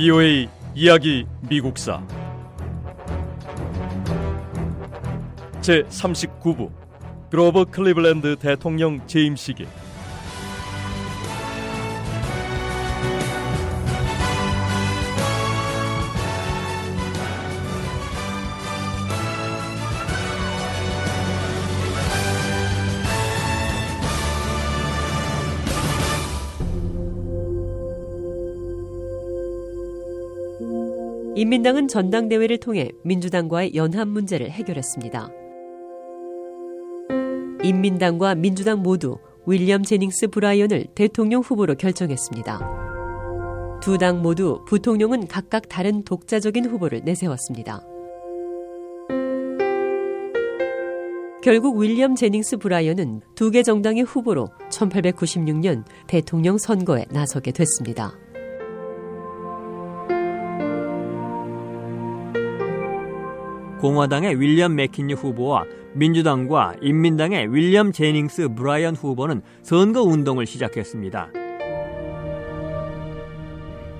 BOA 이야기 미국사. 제 39부. 그로버 클리블랜드 대통령 재임 시기 인민당은 전당대회를 통해 민주당과의 연합 문제를 해결했습니다. 인민당과 민주당 모두 윌리엄 제닝스 브라이언을 대통령 후보로 결정했습니다. 두 당 모두 부통령은 각각 다른 독자적인 후보를 내세웠습니다. 결국 윌리엄 제닝스 브라이언은 두 개 정당의 후보로 1896년 대통령 선거에 나서게 됐습니다. 공화당의 윌리엄 맥킨리 후보와 민주당과 인민당의 윌리엄 제닝스 브라이언 후보는 선거 운동을 시작했습니다.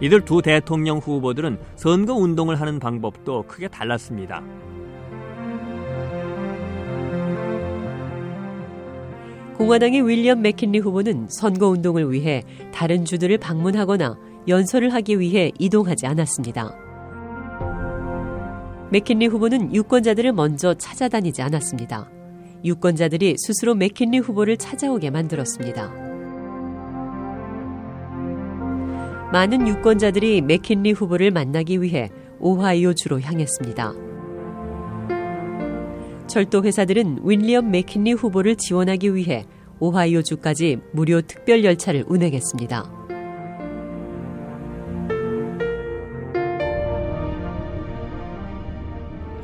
이들 두 대통령 후보들은 선거 운동을 하는 방법도 크게 달랐습니다. 공화당의 윌리엄 맥킨리 후보는 선거 운동을 위해 다른 주들을 방문하거나 연설을 하기 위해 이동하지 않았습니다. 맥킨리 후보는 유권자들을 먼저 찾아다니지 않았습니다. 유권자들이 스스로 맥킨리 후보를 찾아오게 만들었습니다. 많은 유권자들이 맥킨리 후보를 만나기 위해 오하이오 주로 향했습니다. 철도 회사들은 윌리엄 맥킨리 후보를 지원하기 위해 오하이오 주까지 무료 특별 열차를 운행했습니다.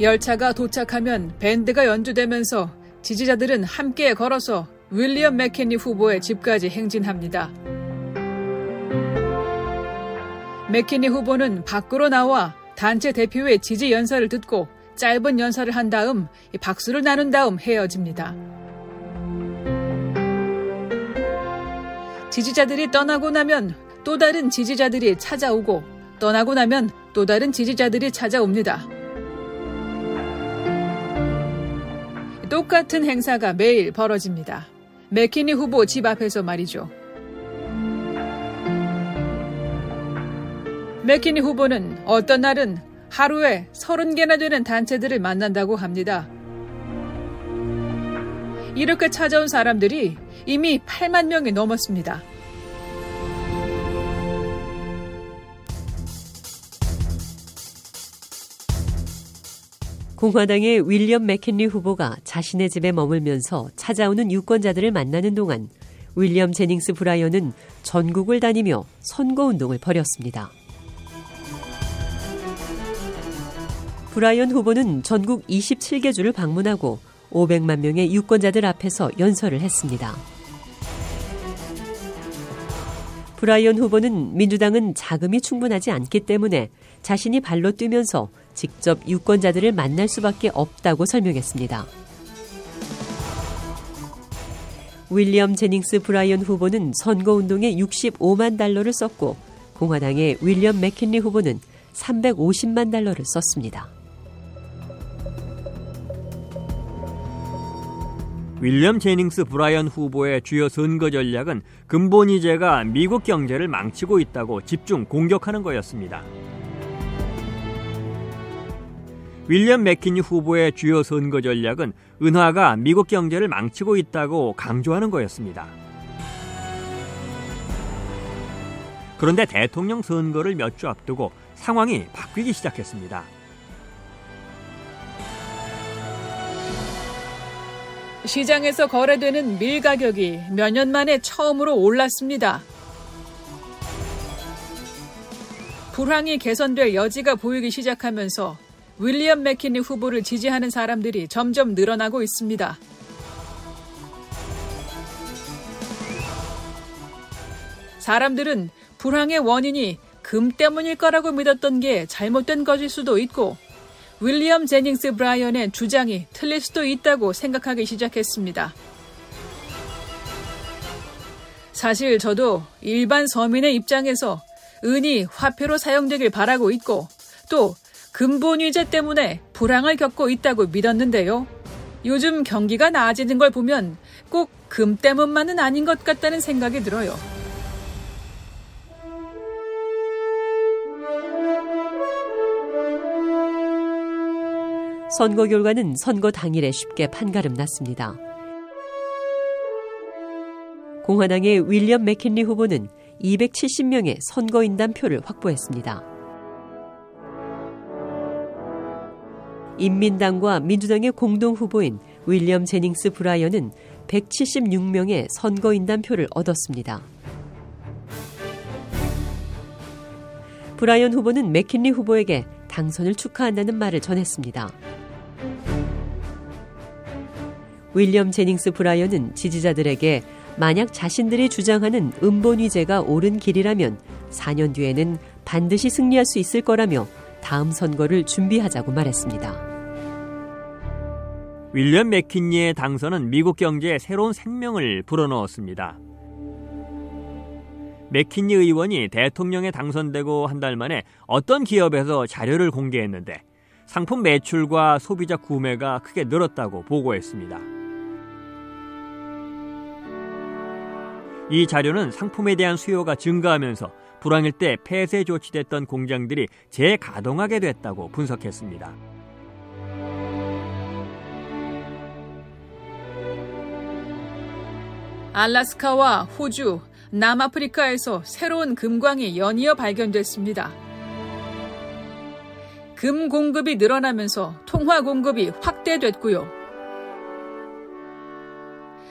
열차가 도착하면 밴드가 연주되면서 지지자들은 함께 걸어서 윌리엄 맥켄리 후보의 집까지 행진합니다. 맥켄리 후보는 밖으로 나와 단체 대표의 지지 연설을 듣고 짧은 연설을 한 다음 박수를 나눈 다음 헤어집니다. 지지자들이 떠나고 나면 또 다른 지지자들이 찾아오고 떠나고 나면 또 다른 지지자들이 찾아옵니다. 똑같은 행사가 매일 벌어집니다. 맥키니 후보 집 앞에서 말이죠. 맥키니 후보는 어떤 날은 하루에 30개나 되는 단체들을 만난다고 합니다. 이렇게 찾아온 사람들이 이미 8만 명이 넘었습니다. 공화당의 윌리엄 맥킨리 후보가 자신의 집에 머물면서 찾아오는 유권자들을 만나는 동안 윌리엄 제닝스 브라이언은 전국을 다니며 선거운동을 벌였습니다. 브라이언 후보는 전국 27개 주를 방문하고 500만 명의 유권자들 앞에서 연설을 했습니다. 브라이언 후보는 민주당은 자금이 충분하지 않기 때문에 자신이 발로 뛰면서 직접 유권자들을 만날 수밖에 없다고 설명했습니다. 윌리엄 제닝스 브라이언 후보는 선거운동에 65만 달러를 썼고 공화당의 윌리엄 맥킨리 후보는 350만 달러를 썼습니다. 윌리엄 제닝스 브라이언 후보의 주요 선거 전략은 근본 이제가 미국 경제를 망치고 있다고 집중 공격하는 거였습니다. 윌리엄 맥키니 후보의 주요 선거 전략은 은화가 미국 경제를 망치고 있다고 강조하는 거였습니다. 그런데 대통령 선거를 몇 주 앞두고 상황이 바뀌기 시작했습니다. 시장에서 거래되는 밀 가격이 몇 년 만에 처음으로 올랐습니다. 불황이 개선될 여지가 보이기 시작하면서 윌리엄 맥키니 후보를 지지하는 사람들이 점점 늘어나고 있습니다. 사람들은 불황의 원인이 금 때문일 거라고 믿었던 게 잘못된 것일 수도 있고 윌리엄 제닝스 브라이언의 주장이 틀릴 수도 있다고 생각하기 시작했습니다. 사실 저도 일반 서민의 입장에서 은이 화폐로 사용되길 바라고 있고 또 근본 위제 때문에 불황을 겪고 있다고 믿었는데요. 요즘 경기가 나아지는 걸 보면 꼭 금 때문만은 아닌 것 같다는 생각이 들어요. 선거 결과는 선거 당일에 쉽게 판가름 났습니다. 공화당의 윌리엄 맥킨리 후보는 270명의 선거인단 표를 확보했습니다. 인민당과 민주당의 공동 후보인 윌리엄 제닝스 브라이언은 176명의 선거인단 표를 얻었습니다. 브라이언 후보는 맥킨리 후보에게 당선을 축하한다는 말을 전했습니다. 윌리엄 제닝스 브라이언은 지지자들에게 만약 자신들이 주장하는 음본위제가 옳은 길이라면 4년 뒤에는 반드시 승리할 수 있을 거라며 다음 선거를 준비하자고 말했습니다. 윌리엄 맥킨리의 당선은 미국 경제에 새로운 생명을 불어넣었습니다. 맥킨리 의원이 대통령에 당선되고 한 달 만에 어떤 기업에서 자료를 공개했는데 상품 매출과 소비자 구매가 크게 늘었다고 보고했습니다. 이 자료는 상품에 대한 수요가 증가하면서 불황일 때 폐쇄 조치됐던 공장들이 재가동하게 됐다고 분석했습니다. 알라스카와 호주, 남아프리카에서 새로운 금광이 연이어 발견됐습니다. 금 공급이 늘어나면서 통화 공급이 확대됐고요.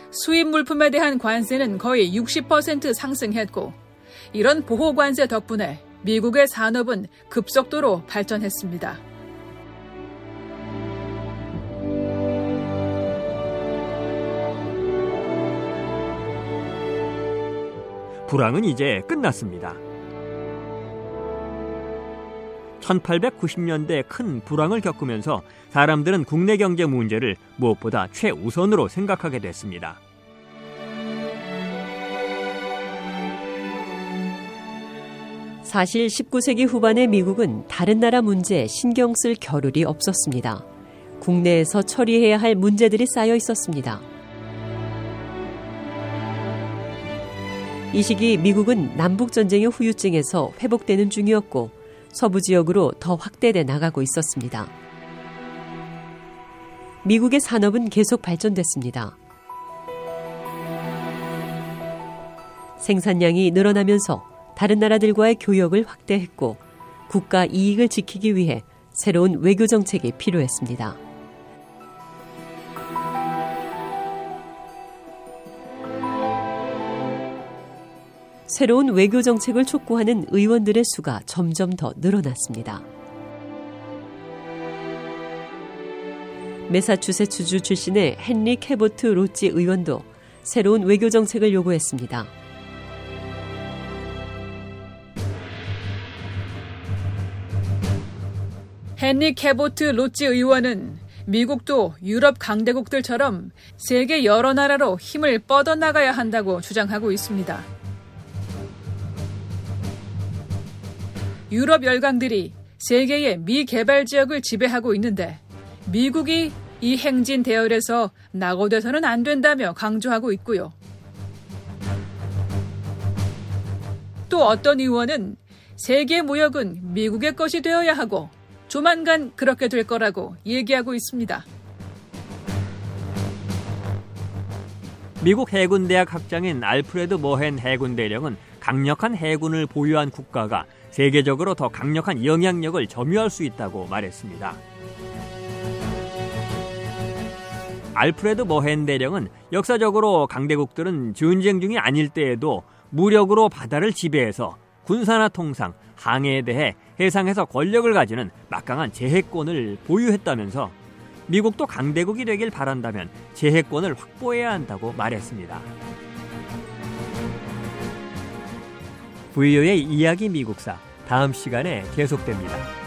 수입 물품에 대한 관세는 거의 60% 상승했고 이런 보호 관세 덕분에 미국의 산업은 급속도로 발전했습니다. 불황은 이제 끝났습니다. 1890년대 큰 불황을 겪으면서 사람들은 국내 경제 문제를 무엇보다 최우선으로 생각하게 됐습니다. 사실 19세기 후반의 미국은 다른 나라 문제에 신경 쓸 겨를이 없었습니다. 국내에서 처리해야 할 문제들이 쌓여 있었습니다. 이 시기 미국은 남북전쟁의 후유증에서 회복되는 중이었고 서부 지역으로 더 확대돼 나가고 있었습니다. 미국의 산업은 계속 발전됐습니다. 생산량이 늘어나면서 다른 나라들과의 교역을 확대했고 국가 이익을 지키기 위해 새로운 외교 정책이 필요했습니다. 새로운 외교 정책을 촉구하는 의원들의 수가 점점 더 늘어났습니다. 메사추세츠주 출신의 헨리 캐보트 로지 의원도 새로운 외교 정책을 요구했습니다. 헨리 캐보트 로지 의원은 미국도 유럽 강대국들처럼 세계 여러 나라로 힘을 뻗어나가야 한다고 주장하고 있습니다. 유럽 열강들이 세계의 미개발 지역을 지배하고 있는데 미국이 이 행진 대열에서 낙오돼서는 안 된다며 강조하고 있고요. 또 어떤 의원은 세계 무역은 미국의 것이 되어야 하고 조만간 그렇게 될 거라고 얘기하고 있습니다. 미국 해군 대학 학장인 알프레드 머헨 해군 대령은 강력한 해군을 보유한 국가가 세계적으로 더 강력한 영향력을 점유할 수 있다고 말했습니다. 알프레드 머헨 대령은 역사적으로 강대국들은 전쟁 중이 아닐 때에도 무력으로 바다를 지배해서 군사나 통상, 항해에 대해 해상에서 권력을 가지는 막강한 제해권을 보유했다면서 미국도 강대국이 되길 바란다면 제해권을 확보해야 한다고 말했습니다. VO의 이야기 미국사 다음 시간에 계속됩니다.